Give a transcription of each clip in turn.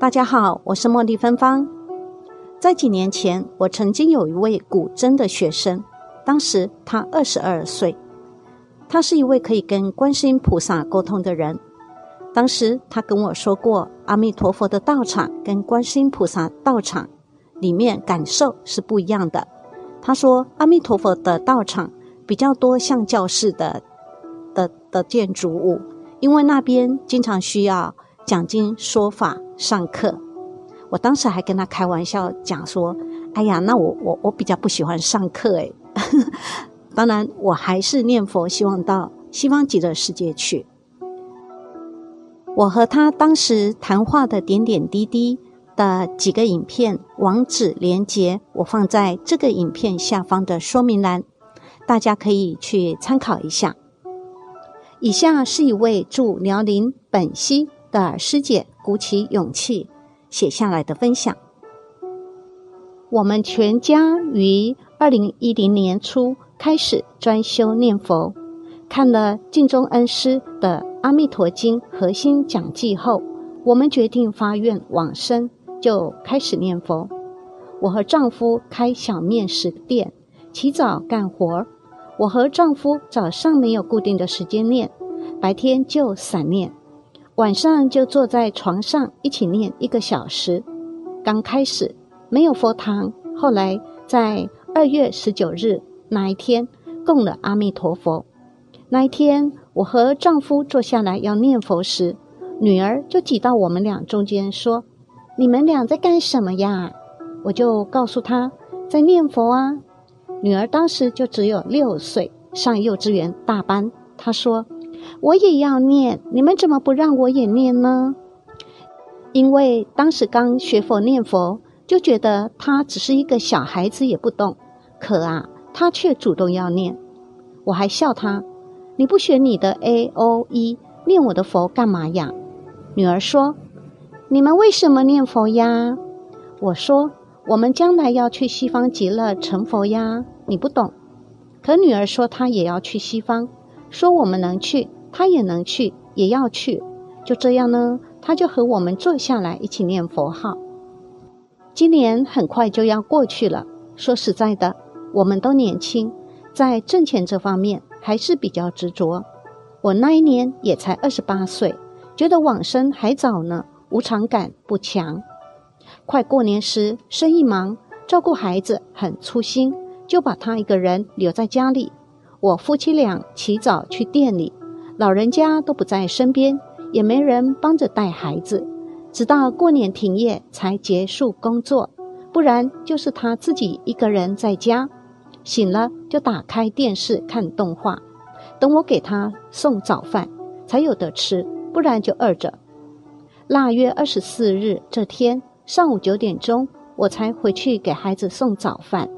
大家好，我是茉莉芬芳。在几年前，我曾经有一位古筝的学生，当时他二十二岁，他是一位可以跟观世音菩萨沟通的人。当时他跟我说过，阿弥陀佛的道场跟观世音菩萨道场里面感受是不一样的。他说，阿弥陀佛的道场比较多像教室的的的建筑物，因为那边经常需要讲经说法。上课，我当时还跟他开玩笑讲说：“哎呀，那我我我比较不喜欢上课诶。当然，我还是念佛，希望到西方极乐世界去。我和他当时谈话的点点滴滴的几个影片网址连接，我放在这个影片下方的说明栏，大家可以去参考一下。以下是一位驻辽宁本溪的师姐。鼓起勇气写下来的分享。我们全家于二零一零年初开始专修念佛，看了净中恩师的《阿弥陀经》核心讲记后，我们决定发愿往生，就开始念佛。我和丈夫开小面食店，起早干活。我和丈夫早上没有固定的时间念，白天就散念。晚上就坐在床上一起念一个小时。刚开始没有佛堂，后来在二月十九日那一天供了阿弥陀佛。那一天，我和丈夫坐下来要念佛时，女儿就挤到我们俩中间说：“你们俩在干什么呀？”我就告诉她在念佛啊。女儿当时就只有六岁，上幼稚园大班。她说。我也要念，你们怎么不让我也念呢？因为当时刚学佛念佛，就觉得他只是一个小孩子也不懂，可啊，他却主动要念。我还笑他：“你不学你的 A O E，念我的佛干嘛呀？”女儿说：“你们为什么念佛呀？”我说：“我们将来要去西方极乐成佛呀。”你不懂。可女儿说她也要去西方。说我们能去，他也能去，也要去。就这样呢，他就和我们坐下来一起念佛号。今年很快就要过去了。说实在的，我们都年轻，在挣钱这方面还是比较执着。我那一年也才二十八岁，觉得往生还早呢，无常感不强。快过年时，生意忙，照顾孩子很粗心，就把他一个人留在家里。我夫妻俩起早去店里，老人家都不在身边，也没人帮着带孩子，直到过年停业才结束工作，不然就是他自己一个人在家，醒了就打开电视看动画，等我给他送早饭才有得吃，不然就饿着。腊月二十四日这天上午九点钟，我才回去给孩子送早饭。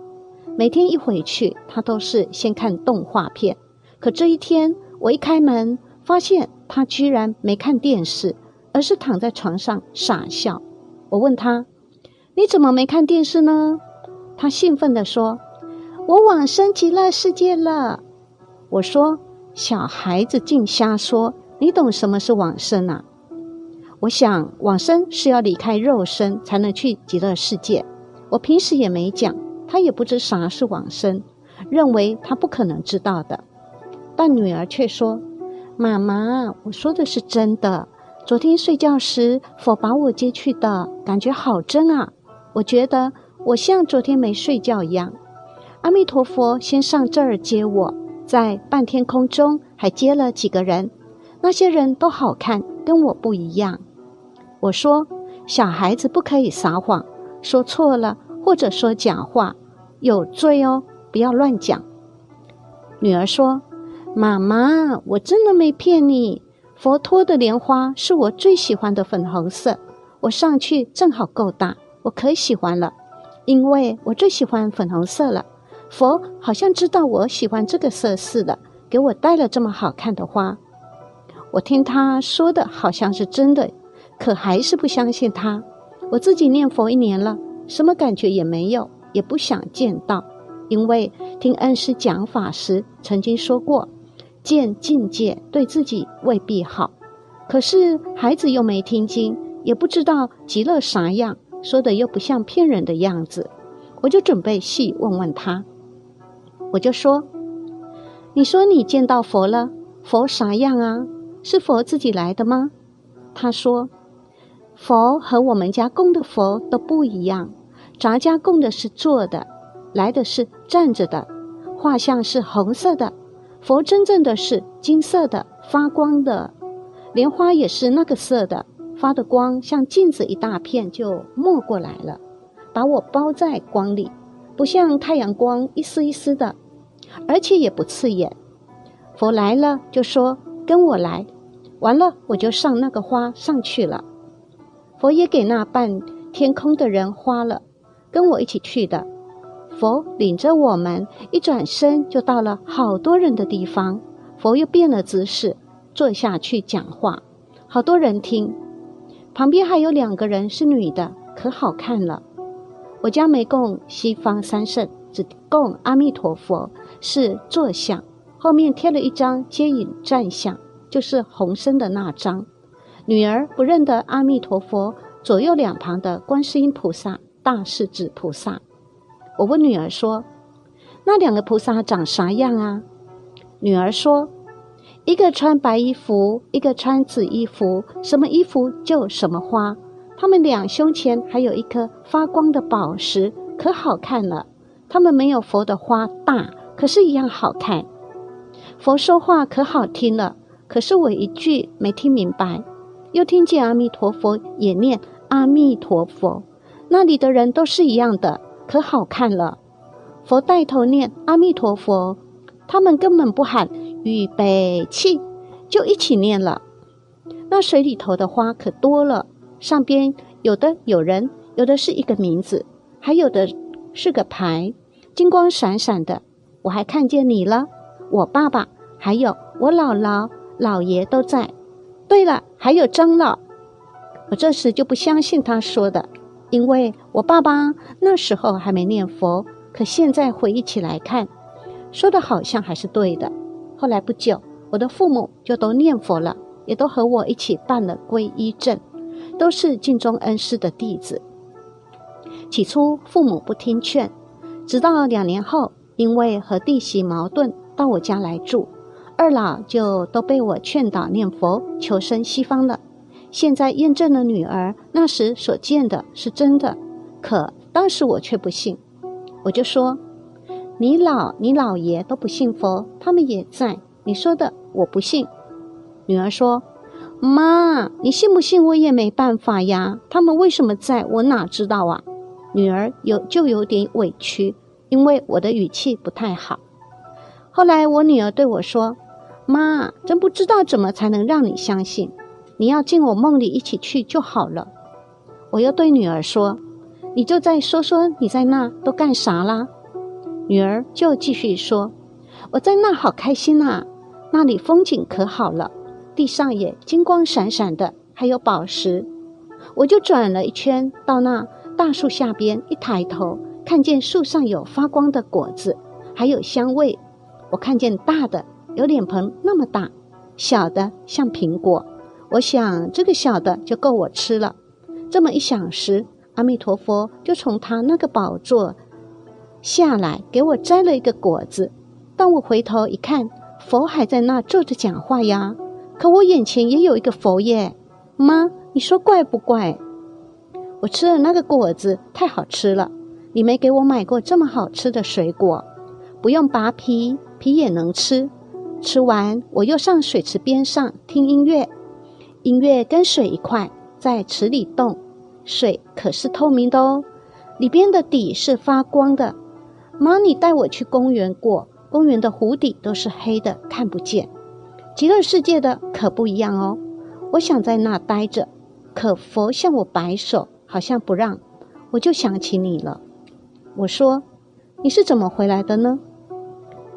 每天一回去，他都是先看动画片。可这一天，我一开门，发现他居然没看电视，而是躺在床上傻笑。我问他：“你怎么没看电视呢？”他兴奋地说：“我往生极乐世界了。”我说：“小孩子净瞎说，你懂什么是往生啊？”我想，往生是要离开肉身才能去极乐世界。我平时也没讲。他也不知啥是往生，认为他不可能知道的。但女儿却说：“妈妈，我说的是真的。昨天睡觉时，佛把我接去的感觉好真啊！我觉得我像昨天没睡觉一样。阿弥陀佛，先上这儿接我，在半天空中还接了几个人，那些人都好看，跟我不一样。”我说：“小孩子不可以撒谎，说错了或者说假话。”有罪哦，不要乱讲。女儿说：“妈妈，我真的没骗你。佛陀的莲花是我最喜欢的粉红色，我上去正好够大，我可喜欢了，因为我最喜欢粉红色了。佛好像知道我喜欢这个色似的，给我带了这么好看的花。我听他说的好像是真的，可还是不相信他。我自己念佛一年了，什么感觉也没有。”也不想见到，因为听恩师讲法时曾经说过，见境界对自己未必好。可是孩子又没听经，也不知道极乐啥样，说的又不像骗人的样子。我就准备细问问他，我就说：“你说你见到佛了，佛啥样啊？是佛自己来的吗？”他说：“佛和我们家供的佛都不一样，咱家供的是坐的，来的是站着的，画像是红色的，佛真正的是金色的，发光的，莲花也是那个色的，发的光像镜子一大片就没过来了。”把我包在光里，不像太阳光一丝一丝的，而且也不刺眼。佛来了就说跟我来，完了我就上那个花上去了。佛也给那半天空的人花了，跟我一起去的。佛领着我们一转身就到了好多人的地方，佛又变了姿势坐下去讲话，好多人听。旁边还有两个人是女的，可好看了。我家没供西方三圣，只供阿弥陀佛是坐像，后面贴了一张接引站像，就是红身的那张。女儿不认得阿弥陀佛，左右两旁的观世音菩萨、大势至菩萨。我问女儿说：“那两个菩萨长啥样啊？”女儿说：“一个穿白衣服，一个穿紫衣服，什么衣服就什么花。”他们俩胸前还有一颗发光的宝石，可好看了。他们没有佛的花大，可是一样好看。佛说话可好听了，可是我一句没听明白。又听见阿弥陀佛也念阿弥陀佛，那里的人都是一样的，可好看了。佛带头念阿弥陀佛，他们根本不喊预备起，就一起念了。那水里头的花可多了。上边有的有人，有的是一个名字，还有的是个牌，金光闪闪的。我还看见你了，我爸爸，还有我姥姥、姥爷都在。对了，还有张老。我这时就不相信他说的，因为我爸爸那时候还没念佛，可现在回忆起来看，说的好像还是对的。后来不久，我的父母就都念佛了，也都和我一起办了皈依证。都是净宗恩师的弟子。起初父母不听劝，直到两年后，因为和弟媳矛盾，到我家来住，二老就都被我劝导念佛求生西方了。现在验证了女儿那时所见的是真的，可当时我却不信。我就说：“你老你姥爷都不信佛，他们也在，你说的我不信。”女儿说。妈，你信不信我也没办法呀。他们为什么在我哪知道啊？女儿有就有点委屈，因为我的语气不太好。后来我女儿对我说：“妈，真不知道怎么才能让你相信。你要进我梦里一起去就好了。”我又对女儿说：“你就再说说你在那都干啥啦？”女儿就继续说：“我在那好开心呐，那里风景可好了。”地上也金光闪闪的，还有宝石。我就转了一圈，到那大树下边，一抬头看见树上有发光的果子，还有香味。我看见大的有脸盆那么大，小的像苹果。我想这个小的就够我吃了。这么一想时，阿弥陀佛就从他那个宝座下来，给我摘了一个果子。当我回头一看，佛还在那坐着讲话呀。可我眼前也有一个佛耶，妈，你说怪不怪？我吃了那个果子，太好吃了。你没给我买过这么好吃的水果，不用拔皮，皮也能吃。吃完，我又上水池边上听音乐，音乐跟水一块在池里动，水可是透明的哦，里边的底是发光的。妈，你带我去公园过，公园的湖底都是黑的，看不见。极乐世界的可不一样哦，我想在那待着，可佛向我摆手，好像不让，我就想起你了。我说：“你是怎么回来的呢？”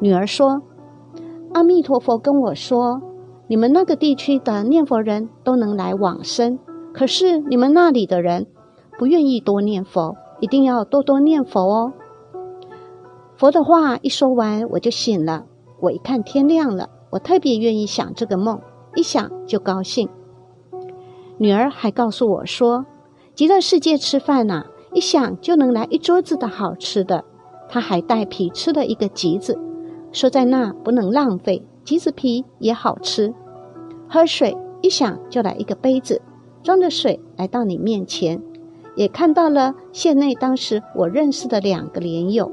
女儿说：“阿弥陀佛跟我说，你们那个地区的念佛人都能来往生，可是你们那里的人不愿意多念佛，一定要多多念佛哦。”佛的话一说完，我就醒了。我一看天亮了。我特别愿意想这个梦，一想就高兴。女儿还告诉我说，极乐世界吃饭呐，一想就能来一桌子的好吃的。她还带皮吃了一个橘子，说在那不能浪费，橘子皮也好吃。喝水一想就来一个杯子，装着水来到你面前，也看到了县内当时我认识的两个莲友。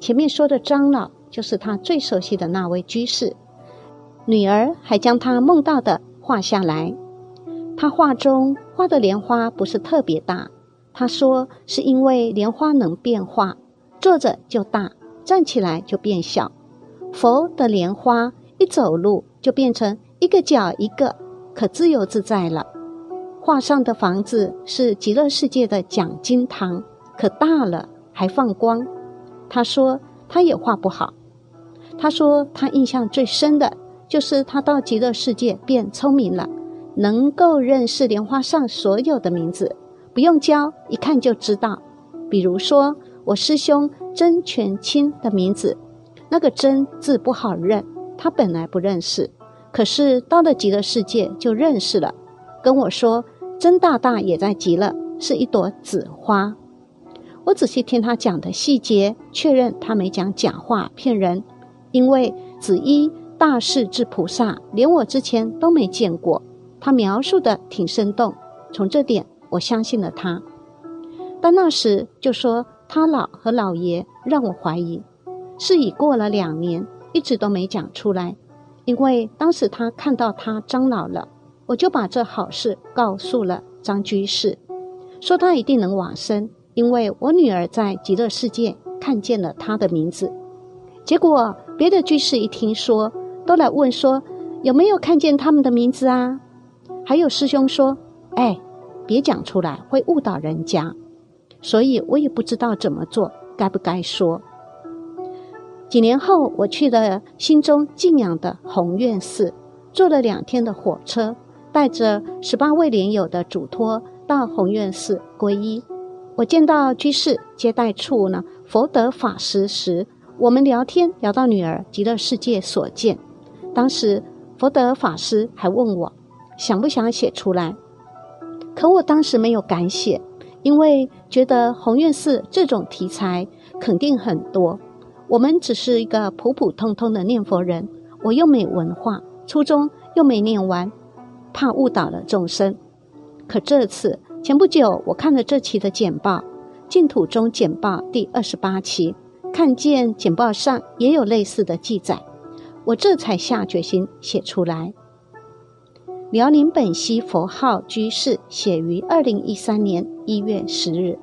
前面说的张老就是他最熟悉的那位居士，女儿还将他梦到的画下来。他画中画的莲花不是特别大，他说是因为莲花能变化，坐着就大，站起来就变小。佛的莲花一走路就变成一个脚一个，可自由自在了。画上的房子是极乐世界的讲经堂，可大了还放光。他说他也画不好。他说他印象最深的就是他到极乐世界变聪明了。能够认识莲花上所有的名字，不用教，一看就知道。比如说，我师兄真全清的名字，那个真字不好认，他本来不认识，可是到了极乐世界就认识了，跟我说真大大也在极乐，是一朵紫花。我仔细听他讲的细节，确认他没讲假话骗人，因为紫衣大势至菩萨，连我之前都没见过。他描述的挺生动，从这点我相信了他。但那时就说他老和老爷让我怀疑，事已过了两年，一直都没讲出来。因为当时他看到他张老了，我就把这好事告诉了张居士，说他一定能往生，因为我女儿在极乐世界看见了他的名字。结果别的居士一听说，都来问说有没有看见他们的名字啊？还有师兄说：“哎，别讲出来，会误导人家。”所以我也不知道怎么做，该不该说。几年后，我去了心中敬仰的宏愿寺，坐了两天的火车，带着十八位莲友的嘱托到宏愿寺皈依。我见到居士接待处呢，佛德法师时，我们聊天聊到女儿极乐世界所见。当时佛德法师还问我。想不想写出来？可我当时没有敢写，因为觉得宏愿寺这种题材肯定很多。我们只是一个普普通通的念佛人，我又没文化，初中又没念完，怕误导了众生。可这次前不久我看了这期的简报，《净土中简报》第二十八期，看见简报上也有类似的记载，我这才下决心写出来。辽宁本溪佛号居士写于二零一三年一月十日。